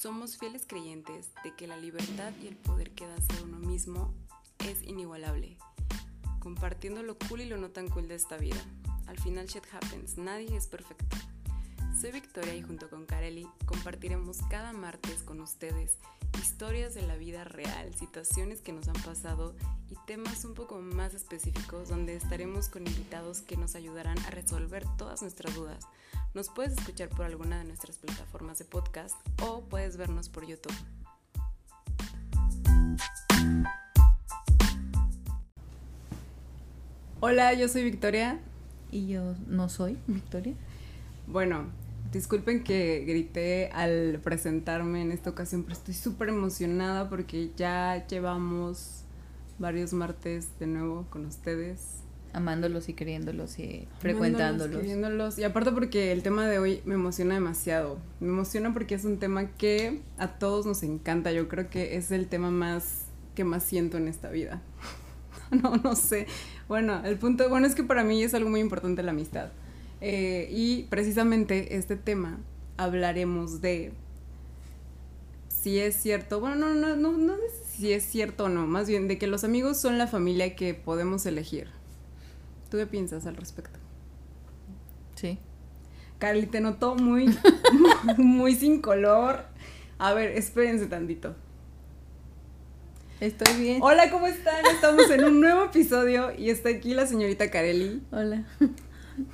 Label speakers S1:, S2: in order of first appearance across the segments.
S1: Somos fieles creyentes de que la libertad y el poder que da ser uno mismo es inigualable, compartiendo lo cool y lo no tan cool de esta vida. Al final shit happens, nadie es perfecto. Soy Victoria y junto con Kareli compartiremos cada martes con ustedes historias de la vida real, situaciones que nos han pasado y temas un poco más específicos donde estaremos con invitados que nos ayudarán a resolver todas nuestras dudas. Nos puedes escuchar por alguna de nuestras plataformas de podcast o puedes vernos por YouTube. Hola, yo soy Victoria.
S2: Y yo no soy Victoria.
S1: Bueno, disculpen que grité al presentarme en esta ocasión, pero estoy súper emocionada porque ya llevamos varios martes de nuevo con ustedes.
S2: Amándolos y queriéndolos y frecuentándolos.
S1: Queriéndolos. Y aparte porque el tema de hoy me emociona demasiado. Me emociona porque es un tema que a todos nos encanta. Yo creo que es el tema más que más siento en esta vida. no, no sé. Bueno, el punto, bueno, es que para mí es algo muy importante la amistad. Eh, y precisamente este tema hablaremos de si es cierto, bueno, no, no, no, no si es cierto o no, más bien de que los amigos son la familia que podemos elegir. ¿Tú qué piensas al respecto?
S2: Sí.
S1: Carly, te noto muy, muy sin color. A ver, espérense tantito.
S2: Estoy bien.
S1: Hola, ¿cómo están? Estamos en un nuevo episodio y está aquí la señorita Carely.
S2: Hola.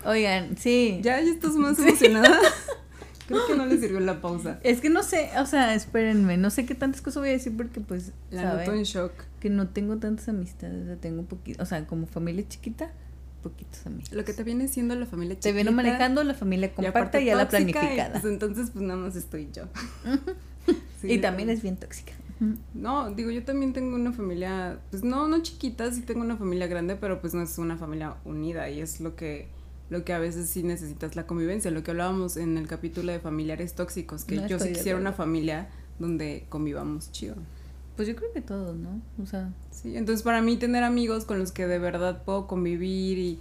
S2: Oigan, sí.
S1: ¿Ya, ya estás más emocionada? Creo que no le sirvió la pausa.
S2: Es que no sé, o sea, espérenme, no sé qué tantas cosas voy a decir porque pues...
S1: La noto en shock.
S2: Que no tengo tantas amistades, tengo un poquito, o sea, como familia chiquita, poquitos amigos.
S1: Lo que te viene siendo la familia chiquita.
S2: Te viene manejando la familia compacta y, a la planificada.
S1: Pues, entonces, pues nada más estoy yo.
S2: y también es bien tóxica.
S1: No, digo, yo también tengo una familia, pues no, no chiquita, sí tengo una familia grande, pero pues no es una familia unida y es lo que, lo que a veces sí necesitas la convivencia, lo que hablábamos en el capítulo de familiares tóxicos, que yo sí quisiera una familia donde convivamos chido.
S2: Pues yo creo que todos, ¿no? O sea.
S1: Sí, entonces para mí tener amigos con los que de verdad puedo convivir y,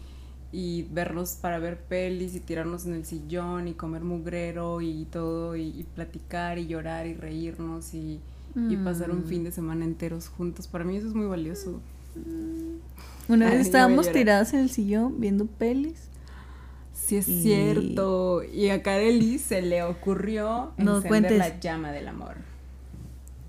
S1: y verlos para ver pelis y tirarnos en el sillón y comer mugrero y todo y, y platicar y llorar y reírnos y y pasar un fin de mm. semana enteros juntos. Para mí eso es muy valioso.
S2: Mm. Una vez estábamos tiradas en el sillón viendo pelis.
S1: Sí, es cierto. Y a Kareli se le ocurrió encender la llama del amor.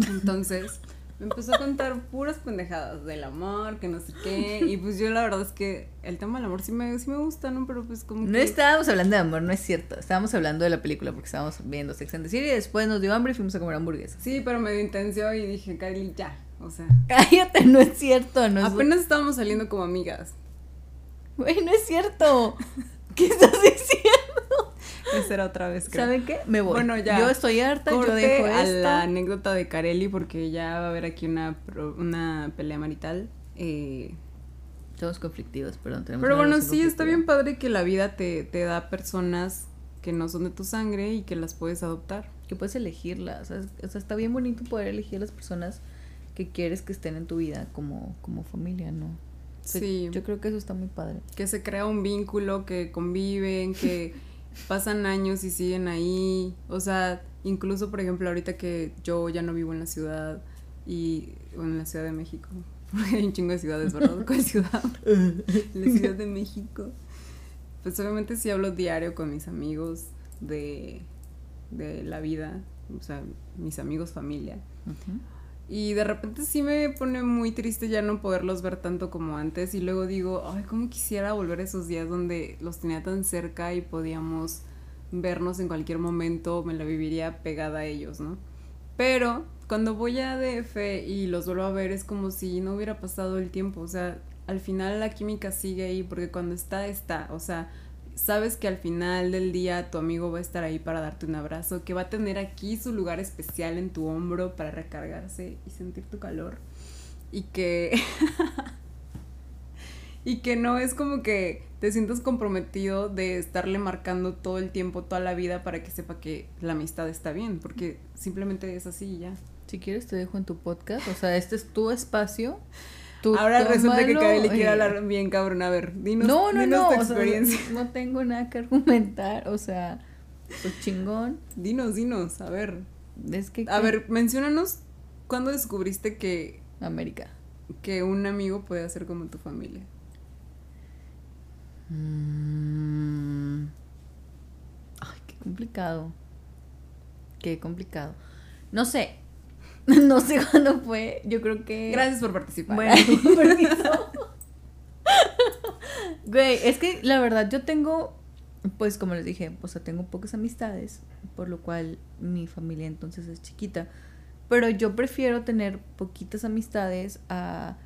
S1: Entonces, me empezó a contar puras pendejadas del amor, que no sé qué. Y pues yo la verdad es que el tema del amor sí me, sí me gusta, ¿no? Pero pues como.
S2: No estábamos hablando de amor, no es cierto. Estábamos hablando de la película porque estábamos viendo Sex and the City y después nos dio hambre y fuimos a comer hamburguesas.
S1: Sí, pero me dio intención y dije, Kylie, ya. O sea.
S2: Cállate, no es cierto. No
S1: Apenas estábamos saliendo como amigas.
S2: Güey, no es cierto. ¿Qué estás diciendo?
S1: Esa era otra vez, creo.
S2: ¿Saben qué? Me voy. Bueno, ya. Yo estoy harta, yo dejo
S1: a la anécdota de Carelli porque ya va a haber aquí una, una pelea marital. Eh,
S2: Somos conflictivos, perdón.
S1: Pero bueno, sí, está bien padre que la vida te, te da personas que no son de tu sangre y que las puedes adoptar.
S2: Que puedes elegirlas. O sea, está bien bonito poder elegir las personas que quieres que estén en tu vida como, como familia, ¿no? Sí. Yo creo que eso está muy padre.
S1: Que se crea un vínculo, que conviven, que pasan años y siguen ahí. O sea, incluso, por ejemplo, ahorita que yo ya no vivo en la ciudad y bueno, en la Ciudad de México. Porque hay un chingo de ciudades, ¿verdad? ¿Cuál ciudad? la Ciudad de México. Pues obviamente sí hablo diario con mis amigos de, de la vida, o sea, mis amigos, familia. Y de repente sí me pone muy triste ya no poderlos ver tanto como antes. Y luego digo, ay, cómo quisiera volver a esos días donde los tenía tan cerca y podíamos vernos en cualquier momento, me la viviría pegada a ellos, ¿no? Pero cuando voy a DF y los vuelvo a ver es como si no hubiera pasado el tiempo. O sea, al final la química sigue ahí porque cuando está, está. O sea, sabes que al final del día tu amigo va a estar ahí para darte un abrazo, que va a tener aquí su lugar especial en tu hombro para recargarse y sentir tu calor. Y que... y que no es como que te sientas comprometido de estarle marcando todo el tiempo, toda la vida para que sepa que la amistad está bien, porque simplemente es así y ya.
S2: Si quieres te dejo en tu podcast, o sea, este es tu espacio
S1: Ahora resulta que Kaeli quiere hablar bien cabrón. A ver, dinos, no, no, no, tu experiencia.
S2: no tengo nada que argumentar, o sea, pues chingón.
S1: Dinos, dinos, a ver.
S2: Es que...
S1: A ver, menciónanos, ¿cuándo descubriste que...
S2: América.
S1: Que un amigo puede ser como tu familia.
S2: Mm. Ay, qué complicado. Qué complicado. No sé. No sé cuándo fue. Yo creo que.
S1: Gracias por participar. Bueno,
S2: Güey, es que la verdad yo tengo, pues como les dije, o sea, tengo pocas amistades, por lo cual mi familia entonces es chiquita. Pero yo prefiero tener poquitas amistades a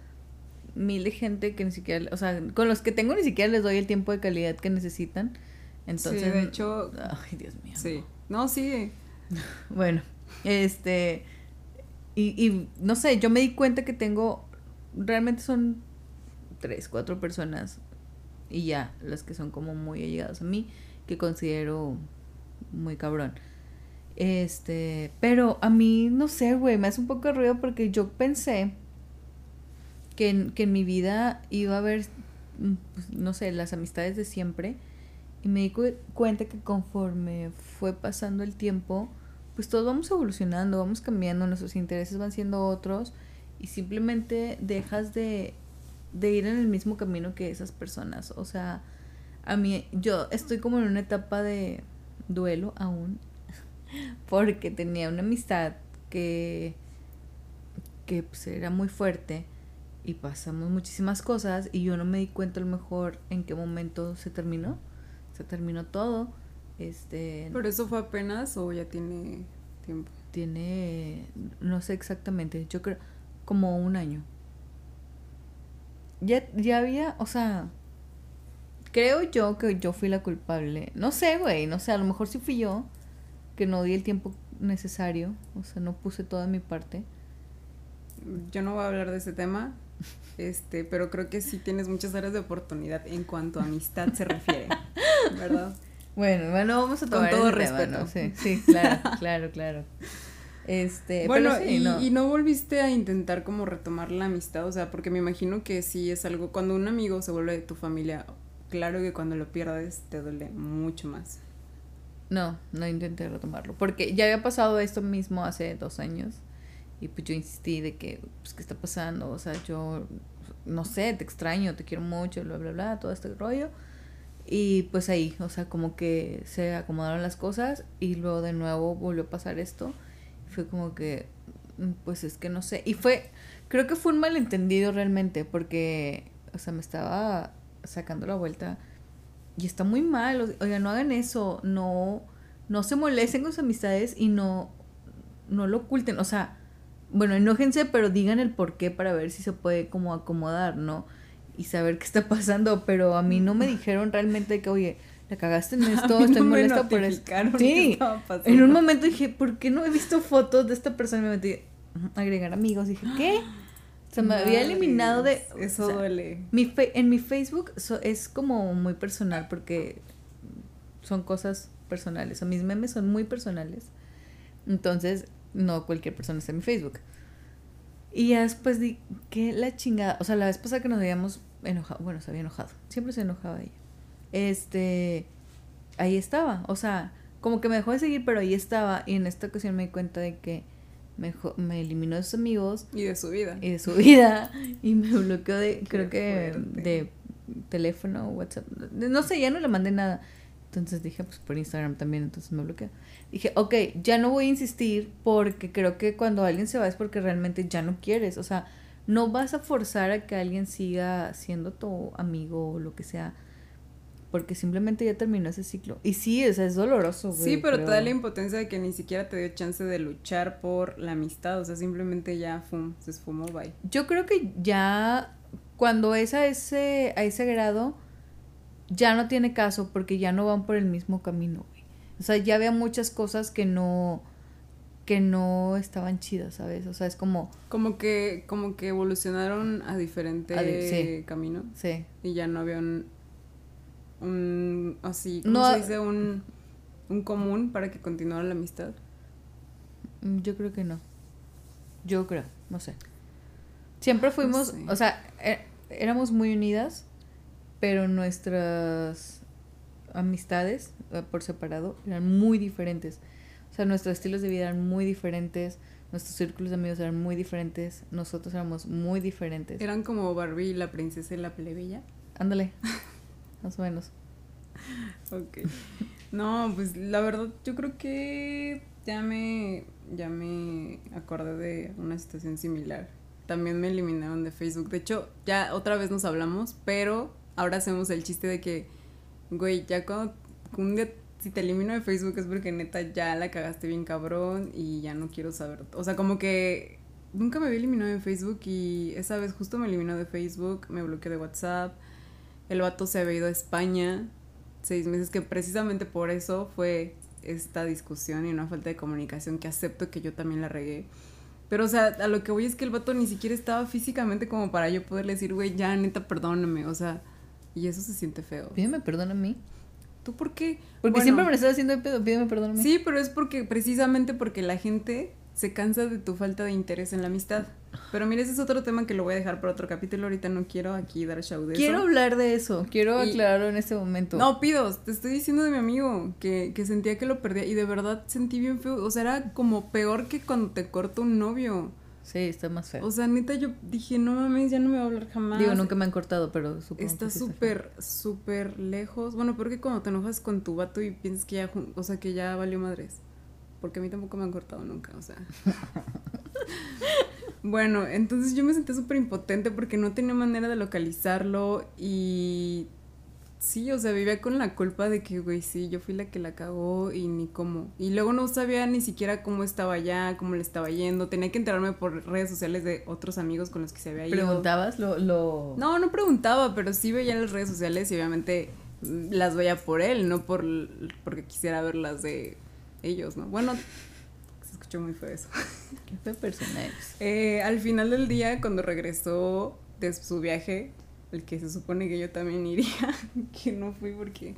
S2: mil de gente que ni siquiera, o sea, con los que tengo ni siquiera les doy el tiempo de calidad que necesitan. Entonces,
S1: sí, de hecho,
S2: ay, Dios mío.
S1: Sí. No, sí.
S2: bueno, este y, y no sé, yo me di cuenta que tengo realmente son tres, cuatro personas y ya, las que son como muy allegadas a mí, que considero muy cabrón. Este, pero a mí, no sé, güey, me hace un poco ruido porque yo pensé que en, que en mi vida iba a haber, mm, pues, no sé, las amistades de siempre. Y me di cuenta que conforme fue pasando el tiempo, pues todos vamos evolucionando, vamos cambiando, nuestros intereses van siendo otros y simplemente dejas de, de ir en el mismo camino que esas personas. O sea, a mí, yo estoy como en una etapa de duelo aún, porque tenía una amistad que, que pues, era muy fuerte y pasamos muchísimas cosas y yo no me di cuenta a lo mejor en qué momento se terminó. Se terminó todo. Este,
S1: ¿Pero eso fue apenas o ya tiene tiempo?
S2: Tiene, no sé exactamente, yo creo como un año. Ya, ya había, o sea, creo yo que yo fui la culpable. No sé, güey, no sé, a lo mejor sí fui yo que no di el tiempo necesario, o sea, no puse toda mi parte.
S1: Yo no voy a hablar de ese tema, este, pero creo que sí tienes muchas áreas de oportunidad en cuanto a amistad se refiere, ¿verdad?
S2: Bueno, bueno, vamos a tomar
S1: Con todo respeto.
S2: Sí, sí, claro, claro, claro. Este,
S1: bueno, y, no. y no volviste a intentar como retomar la amistad, o sea, porque me imagino que sí es algo, cuando un amigo se vuelve de tu familia, claro que cuando lo pierdes te duele mucho más.
S2: No, no intenté retomarlo, porque ya había pasado esto mismo hace dos años y pues yo insistí de que, pues, ¿qué está pasando? O sea, yo, no sé, te extraño, te quiero mucho, bla, bla, bla, todo este rollo. Y pues ahí, o sea, como que se acomodaron las cosas y luego de nuevo volvió a pasar esto. Fue como que, mm, pues es que no sé. Y fue, creo que fue un malentendido realmente, porque, o sea, me estaba sacando la vuelta y está muy mal. Oiga, no hagan eso, no, no se molesten con sus amistades y no, no lo oculten. O sea, bueno, enójense, pero digan el por qué para ver si se puede como acomodar, ¿no? Y saber qué está pasando, pero a mí no me dijeron realmente que, oye, la cagaste en esto, estoy molesta por eso. Sí, en un momento dije, ¿por qué no he visto fotos de esta persona? Y me metí, agregar amigos, dije, ¿qué? Se me había eliminado de...
S1: Eso duele.
S2: Mi en mi Facebook es como muy personal porque son cosas personales. O mis memes son muy personales. Entonces, no cualquier persona está en mi Facebook. Y ya después di que la chingada. O sea, la vez pasada que nos habíamos enojado. Bueno, se había enojado. Siempre se enojaba ella. Este. Ahí estaba. O sea, como que me dejó de seguir, pero ahí estaba. Y en esta ocasión me di cuenta de que me, me eliminó de sus amigos.
S1: Y de su vida.
S2: Y de su vida. Y me bloqueó de, creo que, de teléfono, WhatsApp. No sé, ya no le mandé nada. Entonces dije, pues por Instagram también, entonces me bloqueó. Dije, ok, ya no voy a insistir porque creo que cuando alguien se va es porque realmente ya no quieres. O sea, no vas a forzar a que alguien siga siendo tu amigo o lo que sea porque simplemente ya terminó ese ciclo. Y sí, o sea, es doloroso, güey.
S1: Sí, pero, te da la impotencia de que ni siquiera te dio chance de luchar por la amistad, o sea, simplemente ya fum, se esfumó, bye.
S2: Yo creo que ya cuando es a ese, a ese grado, ya no tiene caso porque ya no van por el mismo camino, güey. O sea, ya había muchas cosas que no que no estaban chidas, ¿sabes? O sea, es como
S1: como que como que evolucionaron a diferente camino.
S2: Sí.
S1: Y ya no había un un así, ¿cómo se dice? Un, un común para que continuara la amistad?
S2: Mm, yo creo que no. Yo creo, no sé. Siempre fuimos, o sea, e, éramos muy unidas, pero nuestras amistades eh, por separado eran muy diferentes. O sea, nuestros estilos de vida eran muy diferentes, nuestros círculos de amigos eran muy diferentes, nosotros éramos muy diferentes.
S1: Eran como Barbie, la princesa y la plebeya.
S2: Ándale, más o menos.
S1: Ok. No, pues la verdad yo creo que ya me, ya me acordé de una situación similar. También me eliminaron de Facebook. De hecho, ya otra vez nos hablamos, pero ahora hacemos el chiste de que, güey, ya cuando un día si te elimino de Facebook es porque neta ya la cagaste bien cabrón y ya no quiero saber. O sea, como que nunca me había eliminado de Facebook y esa vez justo me eliminó de Facebook, me bloqueó de WhatsApp. El vato se había ido a España seis meses, que precisamente por eso fue esta discusión y una falta de comunicación que acepto que yo también la regué. Pero, o sea, a lo que voy es que el vato ni siquiera estaba físicamente como para yo poderle decir, güey, ya, neta, perdóname. O sea, y eso se siente feo.
S2: Pídeme perdón a mí.
S1: ¿Tú por qué?
S2: Porque siempre me lo estás haciendo de pedo, pídeme perdón.
S1: Sí, pero es porque, precisamente porque la gente se cansa de tu falta de interés en la amistad. Pero mira, ese es otro tema que lo voy a dejar para otro capítulo. Ahorita no quiero aquí dar show de
S2: quiero hablar de eso. Quiero aclararlo en este momento.
S1: No, pido. Te estoy diciendo de mi amigo que, que sentía que lo perdía. Y de verdad sentí bien feo. O sea, era como peor que cuando te corta un novio.
S2: Sí, está más feo.
S1: O sea, neta, yo dije, no mames, ya no me va a hablar jamás.
S2: Digo, nunca me han cortado, pero
S1: supongo Está súper, súper lejos. Bueno, porque cuando te enojas con tu vato y piensas que ya, o sea, que ya valió madres. Porque a mí tampoco me han cortado nunca, o sea. bueno, entonces yo me sentí súper impotente porque no tenía manera de localizarlo y sí, o sea, vivía con la culpa de que, güey, sí, yo fui la que la cagó y ni cómo. Y luego no sabía ni siquiera cómo estaba allá, cómo le estaba yendo. Tenía que enterarme por redes sociales de otros amigos con los que se había ido.
S2: ¿Preguntabas lo, lo...?
S1: No, no preguntaba, pero sí veía en las redes sociales y obviamente las veía por él, no por porque quisiera verlas de ellos, ¿no? Bueno, se escuchó muy feo eso.
S2: Qué fue persona
S1: eh, al final del día, cuando regresó de su viaje, el que se supone que yo también iría, que no fui porque...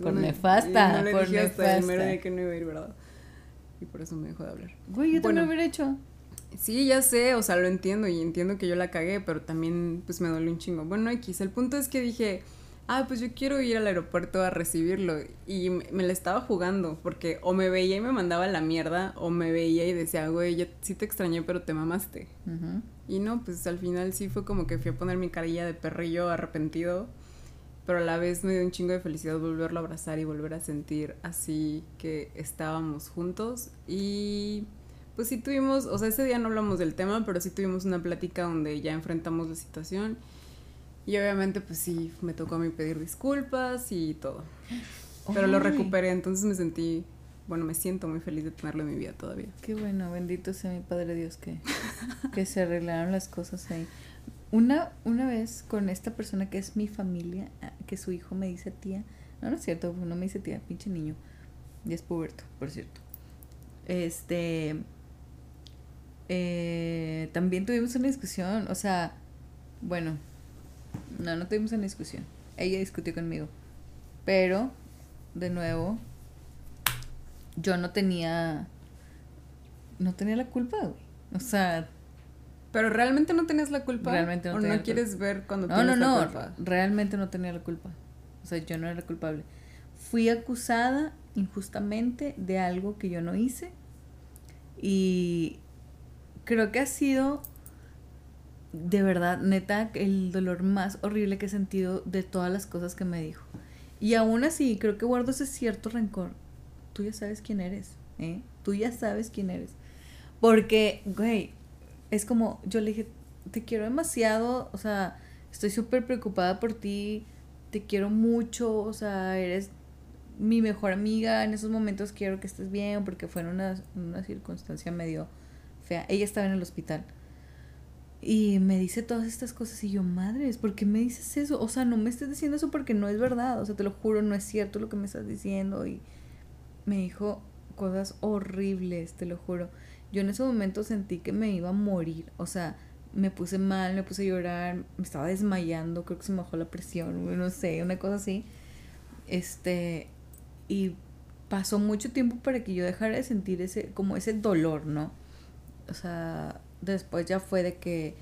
S2: Por nefasta,
S1: no le
S2: por
S1: dije hasta el mero día que no iba a ir, ¿verdad? Y por eso me dejó de hablar.
S2: Güey, yo también lo hubiera hecho.
S1: Sí, ya sé, o sea, lo entiendo y entiendo que yo la cagué, pero también pues me dolió un chingo. Bueno, X, el punto es que dije, ah, pues yo quiero ir al aeropuerto a recibirlo. Y me, la estaba jugando, porque o me veía y me mandaba la mierda, o me veía y decía, güey, yo sí te extrañé, pero te mamaste. Y no, pues al final sí fue como que fui a poner mi carilla de perrillo arrepentido, pero a la vez me dio un chingo de felicidad volverlo a abrazar y volver a sentir así que estábamos juntos. Y pues sí tuvimos, o sea, ese día no hablamos del tema, pero sí tuvimos una plática donde ya enfrentamos la situación y obviamente, pues sí, me tocó a mí pedir disculpas y todo. Pero lo recuperé, entonces me sentí, bueno, me siento muy feliz de tenerlo en mi vida todavía.
S2: Qué bueno, bendito sea mi Padre Dios que, que se arreglaron las cosas ahí. Una, una vez con esta persona que es mi familia, ah, que su hijo me dice tía, no, no es cierto, no me dice tía, pinche niño, y es puberto, por cierto. Este, eh, también tuvimos una discusión, o sea, bueno, no, no tuvimos una discusión. Ella discutió conmigo. Pero, de nuevo, yo no tenía. No tenía la culpa, güey. O sea.
S1: Pero realmente no tenías la culpa.
S2: Realmente no
S1: ¿O
S2: no
S1: quieres ver cuando
S2: no, tienes no, la culpa? No, realmente no tenía la culpa. O sea, yo no era culpable. Fui acusada injustamente de algo que yo no hice. Y creo que ha sido de verdad, neta, el dolor más horrible que he sentido de todas las cosas que me dijo. Y aún así, creo que guardo ese cierto rencor. Tú ya sabes quién eres, ¿eh? Tú ya sabes quién eres. Porque, güey, es como, yo le dije, te quiero demasiado, o sea, estoy súper preocupada por ti, te quiero mucho, o sea, eres mi mejor amiga, en esos momentos quiero que estés bien, porque fue en una, una circunstancia medio fea. Ella estaba en el hospital. Y me dice todas estas cosas y yo, madres, ¿por qué me dices eso? O sea, no me estés diciendo eso porque no es verdad. O sea, te lo juro, no es cierto lo que me estás diciendo. Y me dijo cosas horribles, te lo juro. Yo en ese momento sentí que me iba a morir. O sea, me puse mal, me puse a llorar, me estaba desmayando, creo que se me bajó la presión, no sé, una cosa así. Este, y pasó mucho tiempo para que yo dejara de sentir ese, como ese dolor, ¿no? O sea, después ya fue de que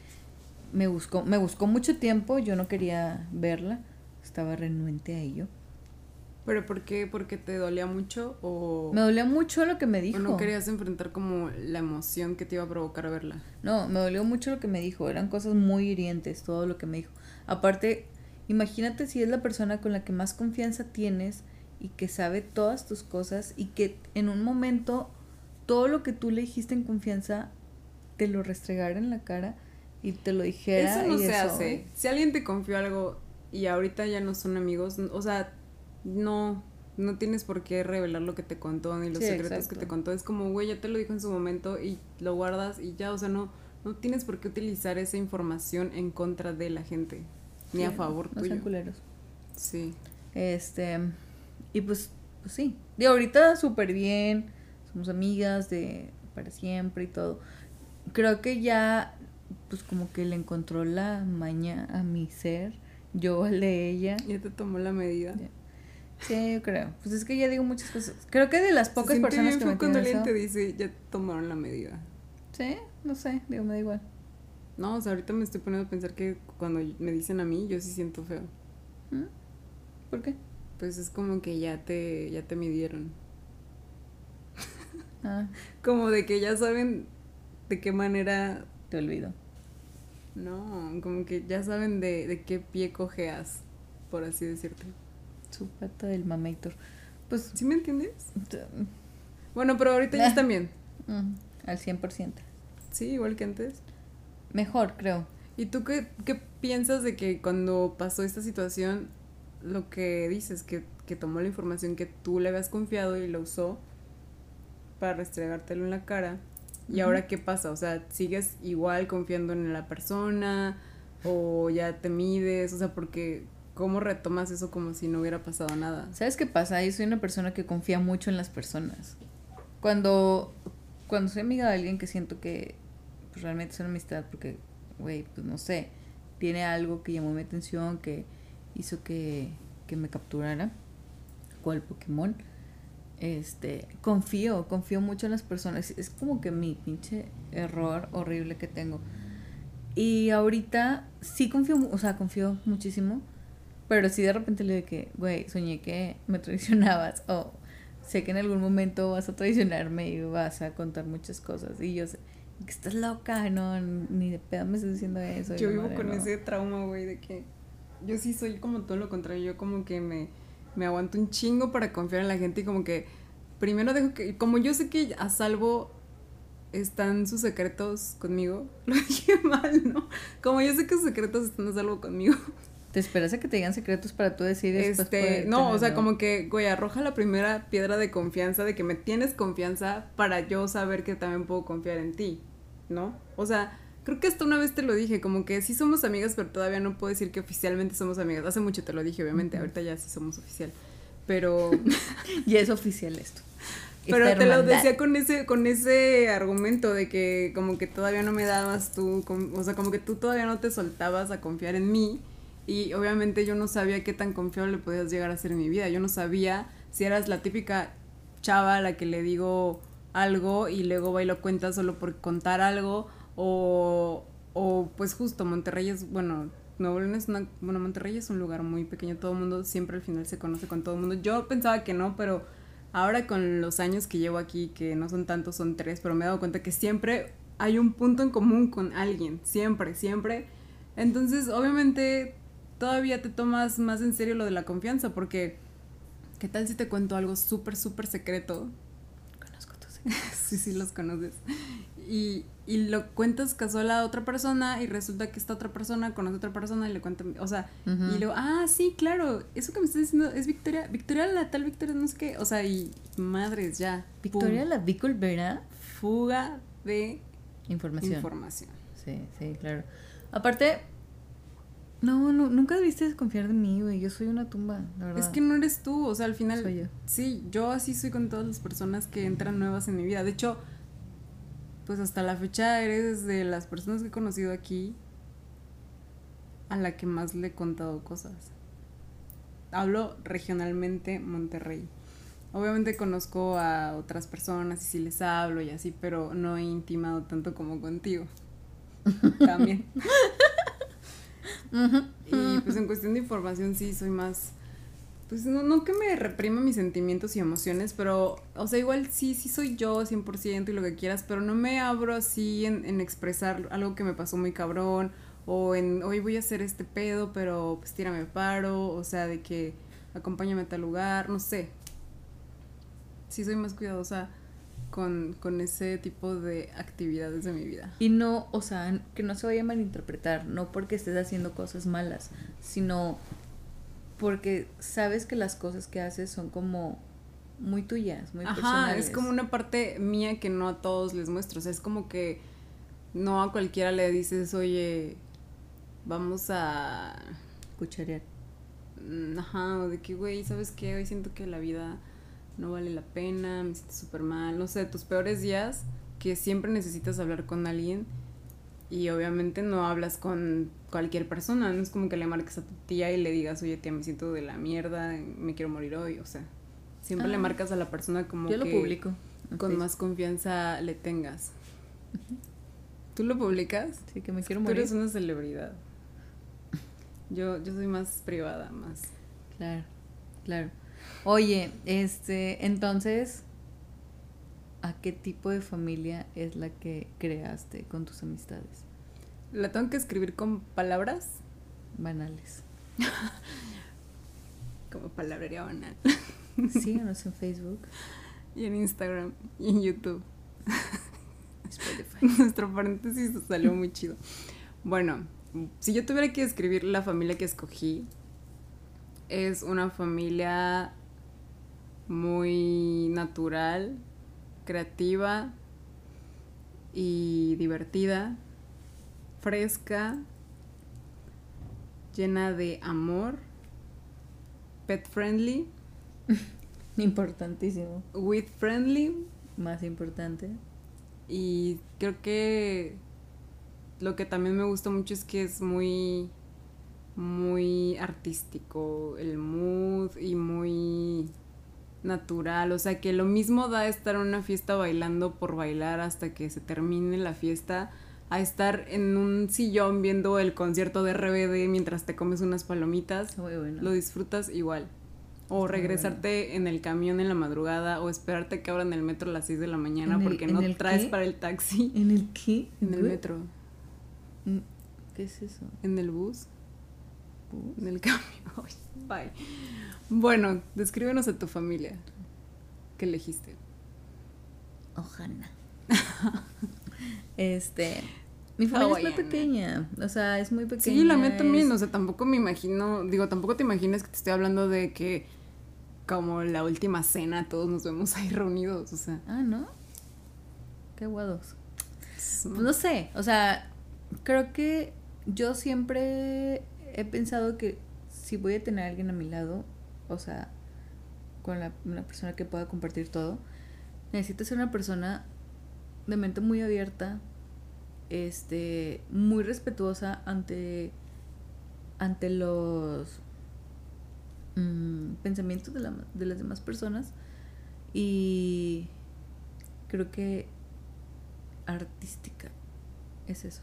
S2: me buscó, me buscó mucho tiempo, yo no quería verla, estaba renuente a ello.
S1: ¿Pero por qué? ¿Porque te dolía mucho o...?
S2: Me dolía mucho lo que me dijo.
S1: ¿O no querías enfrentar como la emoción que te iba a provocar verla?
S2: No, me dolió mucho lo que me dijo. Eran cosas muy hirientes, todo lo que me dijo. Aparte, imagínate si es la persona con la que más confianza tienes y que sabe todas tus cosas y que en un momento todo lo que tú le dijiste en confianza te lo restregara en la cara y te lo dijera.
S1: Eso no
S2: y
S1: se
S2: eso-
S1: hace. Si alguien te confió algo y ahorita ya no son amigos, o sea, no, no tienes por qué revelar lo que te contó ni los
S2: Sí,
S1: secretos
S2: exacto.
S1: que te contó. Es como, güey, ya te lo dijo en su momento y lo guardas y ya, o sea, no, no tienes por qué utilizar esa información en contra de la gente, ni a favor
S2: no
S1: tuyo.
S2: culeros.
S1: Sí.
S2: Este, y pues, pues sí. De ahorita súper bien, somos amigas de para siempre y todo. Creo que ya, pues como que le encontró la maña a mi ser, yo al de ella.
S1: Ya te tomó la medida.
S2: Ya. Sí, yo creo. Pues es que ya digo muchas cosas. Creo que de las
S1: Se
S2: pocas
S1: siente
S2: personas
S1: bien
S2: que me
S1: cuando alguien te dice, ya tomaron la medida.
S2: Sí, no sé, digo, me da igual.
S1: No, o sea, ahorita me estoy poniendo a pensar que cuando me dicen a mí, yo sí siento feo.
S2: ¿Mm? ¿Por qué?
S1: Pues es como que ya te, ya te midieron.
S2: Ah,
S1: Como de que ya saben de qué manera.
S2: te olvido.
S1: No, como que ya saben de, de qué pie cojeas, por así decirte.
S2: Su pata del mamator. Pues,
S1: ¿Sí me entiendes? Bueno, pero ahorita ya
S2: Ah.
S1: están bien.
S2: mm, al 100%.
S1: Sí, igual que antes.
S2: Mejor, creo.
S1: ¿Y tú qué, qué piensas de que cuando pasó esta situación, lo que dices, que, que tomó la información que tú le habías confiado y la usó para restregártelo en la cara? ¿Y
S2: Ujú.
S1: ahora qué pasa? O sea, ¿sigues igual confiando en la persona o ya te mides? O sea, porque ¿cómo retomas eso como si no hubiera pasado nada?
S2: ¿Sabes qué pasa? Yo soy una persona que confía mucho en las personas. Cuando, cuando soy amiga de alguien que siento que pues, realmente es una amistad, porque, güey, pues no sé, tiene algo que llamó mi atención, que hizo que, que me capturara, cual Pokémon, este, confío, confío mucho en las personas. Es como que mi pinche error horrible que tengo. Y ahorita sí confío, o sea, confío muchísimo. Pero si de repente le digo que, güey, soñé que me traicionabas o sé que en algún momento vas a traicionarme y vas a contar muchas cosas y yo sé que estás loca, no, ni de pedo me estás diciendo eso.
S1: Yo vivo
S2: madre,
S1: con
S2: no.
S1: ese trauma, güey, de que yo sí soy como todo lo contrario. Yo como que me, me aguanto un chingo para confiar en la gente y como que primero dejo que, como yo sé que a salvo están sus secretos conmigo, lo dije mal, ¿no? Como yo sé que sus secretos están a salvo conmigo.
S2: ¿Te esperas a que te digan secretos para tú decir después
S1: Este, no, o sea, como que, güey, arroja la primera piedra de confianza, de que me tienes confianza para yo saber que también puedo confiar en ti, ¿no? O sea, creo que hasta una vez te lo dije, como que sí somos amigas, pero todavía no puedo decir que oficialmente somos amigas. Hace mucho te lo dije, obviamente, ahorita ya sí somos oficial. Pero,
S2: Ya es oficial esto.
S1: pero
S2: Esta
S1: te lo decía con ese, con ese argumento de que como que todavía no me dabas tú, con- o sea, como que tú todavía no te soltabas a confiar en mí. Y obviamente yo no sabía qué tan confiable podías llegar a ser en mi vida. Yo no sabía si eras la típica chava a la que le digo algo y luego va y lo cuenta solo por contar algo. O, o pues justo Monterrey es, bueno, Nuevo León es una, bueno, Monterrey es un lugar muy pequeño. Todo el mundo siempre al final se conoce con todo el mundo. Yo pensaba que no, pero ahora con los años que llevo aquí, que no son tantos, son tres, pero me he dado cuenta que siempre hay un punto en común con alguien. Siempre, siempre. Entonces, obviamente, todavía te tomas más en serio lo de la confianza, porque ¿qué tal si te cuento algo súper, súper secreto? Sí, sí, los conoces. Y, y lo cuentas casual a otra persona y resulta que esta otra persona conoce a otra persona y le cuenta, o sea, y luego, ah, sí, claro, eso que me estás diciendo es Victoria, Victoria la tal Victoria, no sé qué, o sea, y madres, ya.
S2: Victoria
S1: pum,
S2: la Vicol Vera.
S1: fuga de
S2: Información.
S1: información.
S2: Sí, sí, claro. Aparte, no, no, nunca debiste desconfiar de mí, güey. Yo soy una tumba, la verdad.
S1: Es que no eres tú, o sea, al final,
S2: Soy yo.
S1: sí, yo así soy con todas las personas que entran nuevas en mi vida. De hecho, pues hasta la fecha eres de las personas que he conocido aquí a la que más le he contado cosas. Hablo regionalmente Monterrey. Obviamente conozco a otras personas y sí les hablo y así, pero no he intimado tanto como contigo. También. Y pues en cuestión de información sí soy más pues no, no que me reprima mis sentimientos y emociones, pero, o sea, igual sí, sí soy yo 100% y lo que quieras, pero no me abro así en, en expresar algo que me pasó muy cabrón, o en, hoy voy a hacer este pedo, pero pues tírame paro, o sea, de que acompáñame a tal lugar, no sé. Sí soy más cuidadosa con, con ese tipo de actividades de mi vida.
S2: Y no, o sea, que no se vaya a malinterpretar, no porque estés haciendo cosas malas, sino porque sabes que las cosas que haces son como muy tuyas, muy
S1: Ajá,
S2: personales.
S1: es como una parte mía que no a todos les muestro. O sea, es como que no a cualquiera le dices, oye, vamos a.
S2: cucharear.
S1: mm, Ajá, o de que, güey, ¿sabes qué? Hoy siento que la vida no vale la pena, me siento súper mal. No sé, tus peores días que siempre necesitas hablar con alguien y obviamente no hablas con cualquier persona. No es como que le marques a tu tía y le digas, oye, tía, me siento de la mierda, me quiero morir hoy. O sea, siempre le
S2: Ah.
S1: marcas a la persona como
S2: Yo lo
S1: que
S2: publico. en
S1: con más confianza le tengas. ¿Tú lo publicas?
S2: Sí, que me quiero
S1: Tú
S2: morir.
S1: eres una celebridad. Yo, yo soy más privada, más.
S2: Claro, claro. Oye, este, entonces, ¿a qué tipo de familia es la que creaste con tus amistades?
S1: ¿La tengo que escribir con palabras?
S2: Banales.
S1: Como palabrería banal.
S2: Síganos en Facebook,
S1: Y en Instagram y en YouTube.
S2: Spotify.
S1: Nuestro paréntesis salió muy chido. Bueno, si yo tuviera que describir la familia que escogí, es una familia muy natural, creativa y divertida, fresca, llena de amor, pet friendly,
S2: Importantísimo.
S1: with friendly
S2: Más importante.
S1: Y creo que lo que también me gusta mucho es que es muy, muy artístico el mood y muy natural. O sea, que lo mismo da estar en una fiesta bailando por bailar hasta que se termine la fiesta a estar en un sillón viendo el concierto de RBD mientras te comes unas palomitas.
S2: Bueno.
S1: Lo disfrutas igual. O regresarte en el camión en la madrugada o esperarte que abran el metro a las 6 de la mañana
S2: ¿En el-
S1: porque no traes
S2: qué?
S1: para el taxi.
S2: ¿En el qué?
S1: En el metro,
S2: Mm, ¿Qué es eso?
S1: en el ¿Bus? En el. Ay, Bye. Bueno, descríbenos a tu familia. ¿Qué elegiste?
S2: Ojana. este. Mi familia es muy pequeña. O sea, es muy pequeña.
S1: Sí, la mía también,
S2: es-
S1: o sea, tampoco me imagino, digo, tampoco te imaginas que te estoy hablando de que como la última cena todos nos vemos ahí reunidos, o sea,
S2: Ah, ¿no? Qué guados.
S1: es-
S2: Pues no sé, o sea, creo que yo siempre he pensado que si voy a tener a alguien a mi lado, o sea, con la, una persona que pueda compartir todo, necesito ser una persona de mente muy abierta, este, muy respetuosa ante, ante los mm, pensamientos de, la- de las demás personas y creo que artística es eso.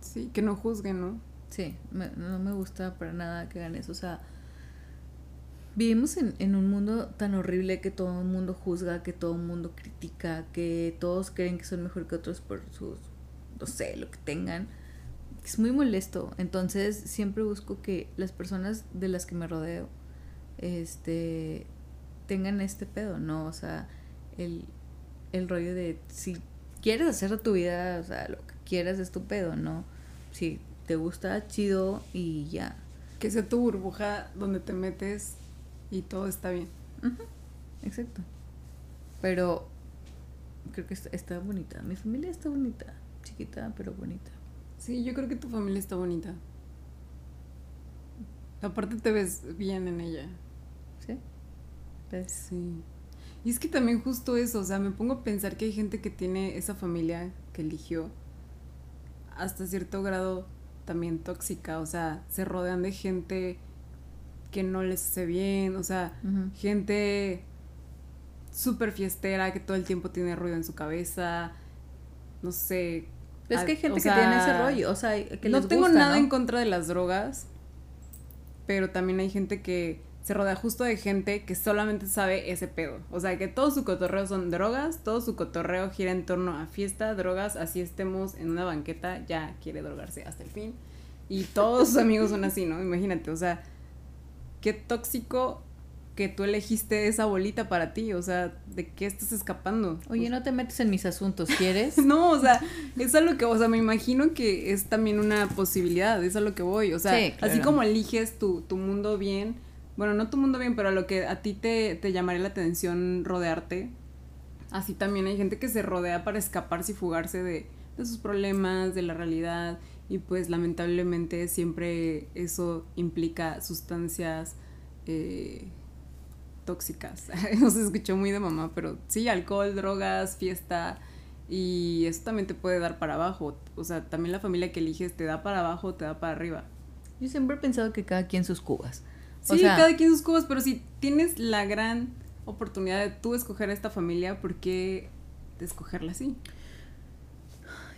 S1: sí, que no juzguen, ¿no?
S2: Sí, me- no me gusta para nada que hagan eso. O sea, vivimos en, en un mundo tan horrible que todo el mundo juzga, que todo el mundo critica, que todos creen que son mejor que otros por sus, no sé, lo que tengan. Es muy molesto. Entonces, siempre busco que las personas de las que me rodeo, este, tengan este pedo, ¿no? O sea, el, el rollo de si quieres hacer de tu vida, o sea, lo que quieras es tu pedo, ¿no? Si te gusta, chido y ya.
S1: Que sea tu burbuja donde te metes y todo está bien.
S2: Exacto. Pero creo que está, está bonita. Mi familia está bonita. Chiquita, pero bonita.
S1: Sí, yo creo que tu familia está bonita. Aparte te ves bien en ella.
S2: ¿Sí? ¿Ves?
S1: Sí. Y es que también justo eso, o sea, me pongo a pensar que hay gente que tiene esa familia que eligió hasta cierto grado también tóxica, o sea, se rodean de gente que no les hace bien, o sea, gente súper fiestera que todo el tiempo tiene ruido en su cabeza, no sé.
S2: Pero es que hay gente
S1: o
S2: que tiene ese rollo, o sea, que
S1: no
S2: les
S1: tengo
S2: gusta,
S1: nada
S2: ¿no?
S1: en contra de las drogas, pero también hay gente que se rodea justo de gente que solamente sabe ese pedo. O sea, que todo su cotorreo son drogas, todo su cotorreo gira en torno a fiesta, drogas, así estemos en una banqueta, ya quiere drogarse hasta el fin. Y todos sus amigos son así, ¿no? Imagínate, o sea, qué tóxico que tú elegiste esa bolita para ti, o sea, ¿de qué estás escapando?
S2: Oye, no te metes en mis asuntos, ¿quieres?
S1: no, o sea, es a lo que, o sea, me imagino que es también una posibilidad, es a lo que voy, o sea, así como eliges tu, tu mundo bien, bueno, no tu mundo bien, pero a lo que a ti te, te llamaría la atención rodearte, así también hay gente que se rodea para escaparse y fugarse de, de sus problemas, de la realidad, y pues lamentablemente siempre eso implica sustancias, eh, tóxicas. no se escuchó muy de mamá, pero sí, alcohol, drogas, fiesta. Y eso también te puede dar para abajo. O sea, también la familia que eliges te da para abajo te da para arriba.
S2: Yo siempre he pensado que cada quien sus cubas.
S1: Sí, cada quien sus cubas, pero si tienes la gran oportunidad de tú escoger a esta familia, ¿por qué escogerla así?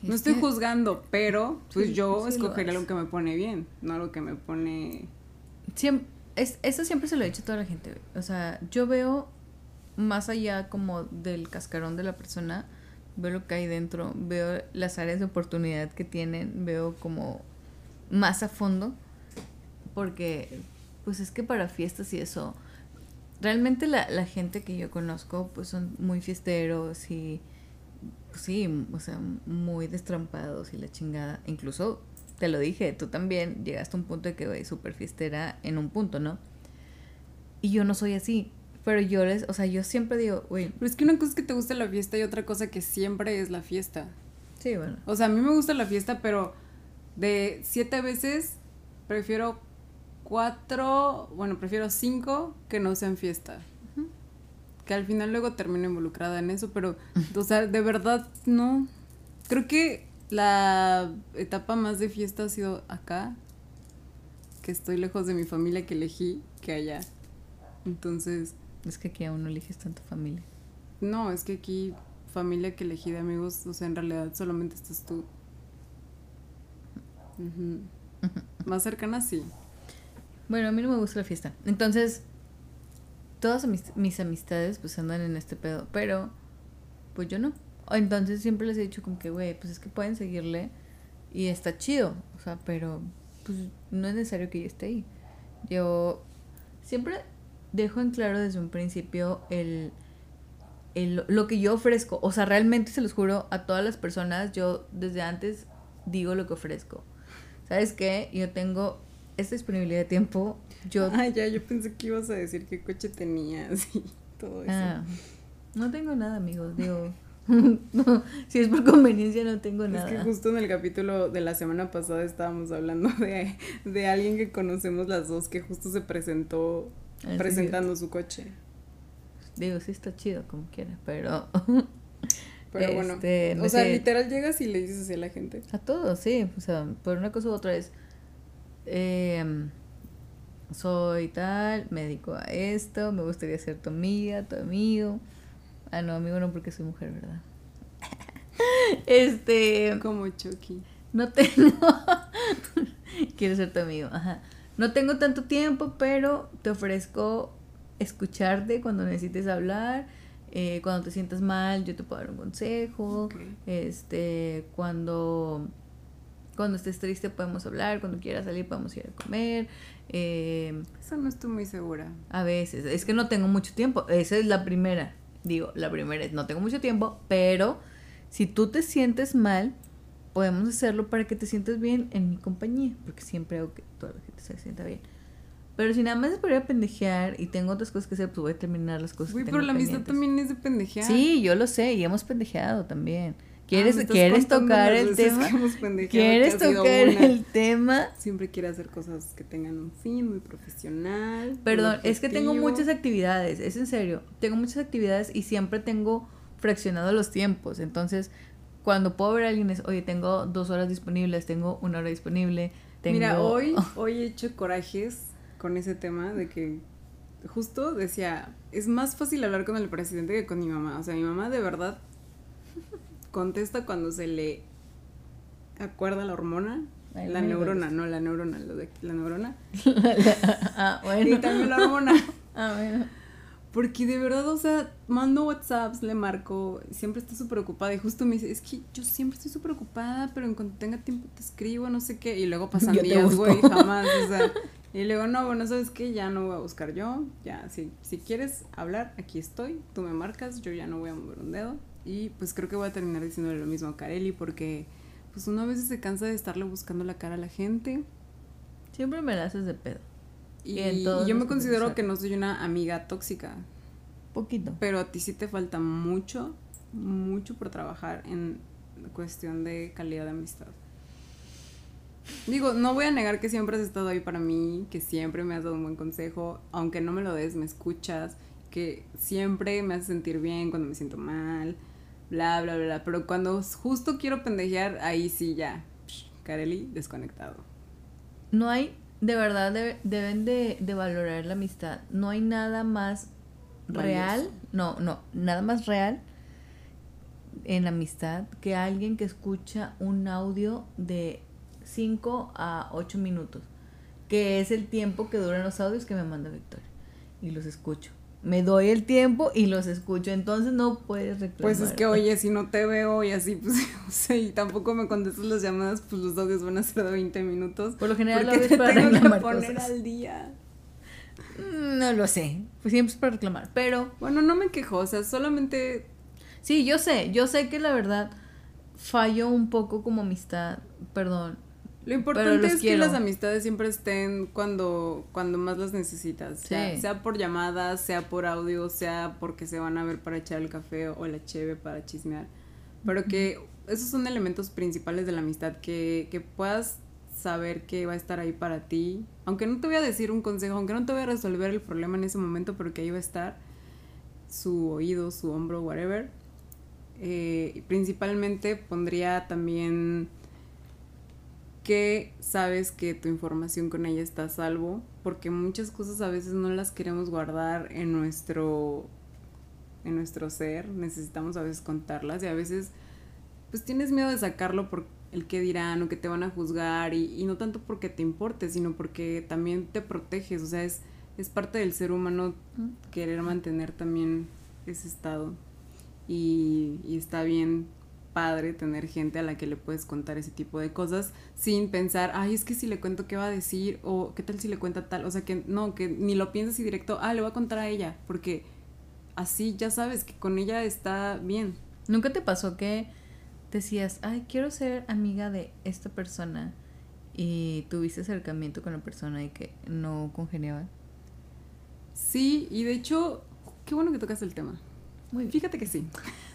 S1: no estoy juzgando, pero pues yo escogería algo que me pone bien, no algo que me pone...
S2: Siempre, es, eso siempre se lo he dicho a toda la gente. O sea, yo veo más allá como del cascarón de la persona, veo lo que hay dentro, veo las áreas de oportunidad que tienen, veo como más a fondo, porque pues es que para fiestas y eso, realmente la, la gente que yo conozco pues son muy fiesteros y pues sí, o sea, muy destrampados y la chingada, incluso te lo dije, tú también llegaste a un punto de que, güey, súper fiestera en un punto, ¿no? Y yo no soy así. Pero yo les, o sea, yo siempre digo, güey.
S1: Pero es que una cosa es que te gusta la fiesta y otra cosa que siempre es la fiesta.
S2: Sí, bueno.
S1: O sea, a mí me gusta la fiesta, pero de siete veces prefiero cuatro, bueno, prefiero cinco que no sean fiesta. Que al final luego termino involucrada en eso, pero, o sea, de verdad, no. Creo que la etapa más de fiesta ha sido acá, que estoy lejos de mi familia que elegí, que allá. Entonces...
S2: Es que aquí aún no eliges tanta familia.
S1: No, es que aquí familia que elegí de amigos, o sea, en realidad solamente estás tú. Más cercana, sí.
S2: Bueno, a mí no me gusta la fiesta. Entonces, todas mis, mis amistades pues andan en este pedo, pero pues yo no. Entonces siempre les he dicho como que, güey, pues es que pueden seguirle y está chido, o sea, pero pues no es necesario que yo esté ahí. Yo siempre dejo en claro desde un principio el, el, lo que yo ofrezco. O sea, realmente se los juro a todas las personas, yo desde antes digo lo que ofrezco. ¿Sabes qué? Yo tengo esta disponibilidad de tiempo. Yo...
S1: Ah, ya, yo pensé que ibas a decir qué coche tenías y todo eso. Ah,
S2: no tengo nada, amigos, digo... no, si es por conveniencia no tengo nada.
S1: Es que justo en el capítulo de la semana pasada estábamos hablando de, de alguien que conocemos las dos que justo se presentó ah, presentando su coche.
S2: Digo, sí está chido como quiera, pero...
S1: pero bueno, este, o sea, literal llegas y le dices así a la gente.
S2: A todos, sí, o sea, por una cosa u otra es... Eh, soy tal, me dedico a esto, me gustaría ser tu amiga, tu amigo Ah, no, amigo no, porque soy mujer, ¿verdad? este.
S1: Como Chucky.
S2: No tengo. Quiero ser tu amigo, ajá. No tengo tanto tiempo, pero te ofrezco escucharte cuando necesites hablar. Eh, cuando te sientas mal, yo te puedo dar un consejo. Este, cuando cuando estés triste podemos hablar, cuando quieras salir podemos ir a comer. Eh,
S1: Eso no estoy muy segura.
S2: A veces, es que no tengo mucho tiempo. Esa es la primera. Digo, la primera es, no tengo mucho tiempo, pero si tú te sientes mal, podemos hacerlo para que te sientas bien en mi compañía, porque siempre hago que toda la gente se sienta bien. Pero si nada más es para pendejear y tengo otras cosas que hacer, pues voy a terminar las cosas.
S1: Uy, pero la amistad también es de pendejear.
S2: Sí, yo lo sé, y hemos pendejeado también. ¿Quieres, ah, ¿quieres tocar el tema? ¿Quieres tocar el tema?
S1: Siempre quiere hacer cosas que tengan un fin muy profesional.
S2: Perdón, es que tengo muchas actividades, es en serio. Tengo muchas actividades y siempre tengo fraccionado los tiempos. Entonces, cuando puedo ver a alguien es, oye, tengo dos horas disponibles, tengo una hora disponible. Tengo...
S1: Mira, hoy, hoy he hecho corajes con ese tema de que justo decía, es más fácil hablar con el presidente que con mi mamá. O sea, mi mamá de verdad contesta cuando se le acuerda la hormona La neurona, no, la neurona, lo de la neurona.
S2: ah, bueno.
S1: Y también la hormona.
S2: ah, bueno.
S1: Porque de verdad, o sea, mando WhatsApps, le marco, siempre está súper ocupada. Y justo me dice, es que yo siempre estoy súper ocupada, pero en cuanto tenga tiempo te escribo, no sé qué. Y luego pasan días, güey, jamás, o sea. Y luego, no, bueno, ¿sabes qué? Ya no voy a buscar yo. Ya, si, si quieres hablar, aquí estoy. Tú me marcas, yo ya no voy a mover un dedo. Y pues creo que voy a terminar diciéndole lo mismo a Kareli porque pues uno a veces se cansa de estarle buscando la cara a la gente.
S2: Siempre me la haces de pedo.
S1: Y, yo me considero que no soy una amiga tóxica.
S2: Poquito.
S1: Pero a ti sí te falta mucho, mucho por trabajar en cuestión de calidad de amistad. Digo, no voy a negar que siempre has estado ahí para mí, que siempre me has dado un buen consejo, aunque no me lo des, me escuchas, que siempre me hace sentir bien cuando me siento mal, bla, bla, bla. Pero cuando justo quiero pendejear, ahí sí ya, Kareli, desconectado.
S2: No hay de verdad deben de, valorar la amistad. No hay nada más real, no, no, nada más real en la amistad que alguien que escucha un audio de 5 a 8 minutos, que es el tiempo que duran los audios que me manda Victoria. Y los escucho me doy el tiempo y los escucho, entonces no puedes reclamar.
S1: Pues es que, oye, si no te veo y así, pues, o sea, y tampoco me contestas las llamadas, pues los audios van a ser de 20 minutos.
S2: Por lo general lo ves para tengo reclamar
S1: que poner al día.
S2: Mm, no lo sé, pues siempre es para reclamar, pero...
S1: Bueno, no me quejo, o sea, solamente...
S2: Sí, yo sé, yo sé que la verdad fallo un poco como amistad, perdón,
S1: lo importante es que las amistades siempre estén cuando, cuando más las necesitas. Sea, por llamadas, sea por audio, sea porque se van a ver para echar el café o la cheve para chismear. Pero que esos son elementos principales de la amistad, que, que puedas saber que va a estar ahí para ti. Aunque no te voy a decir un consejo, aunque no te voy a resolver el problema en ese momento, pero que ahí va a estar su oído, su hombro, whatever. Eh, principalmente pondría también que sabes que tu información con ella está a salvo, porque muchas cosas a veces no las queremos guardar en nuestro en nuestro ser, necesitamos a veces contarlas y a veces pues tienes miedo de sacarlo por el que dirán o que te van a juzgar y, no tanto porque te importe, sino porque también te proteges, o sea, es, es parte del ser humano querer mantener también ese estado y, y está bien padre tener gente a la que le puedes contar ese tipo de cosas sin pensar, ay, es que si le cuento qué va a decir o qué tal si le cuenta tal, o sea, que no, que ni lo piensas y directo, ah, le voy a contar a ella, porque así ya sabes que con ella está bien.
S2: ¿Nunca te pasó que decías, ay, quiero ser amiga de esta persona y tuviste acercamiento con la persona y que no congeniaba?
S1: Sí, y de hecho, qué bueno que tocas el tema. Muy Fíjate que sí.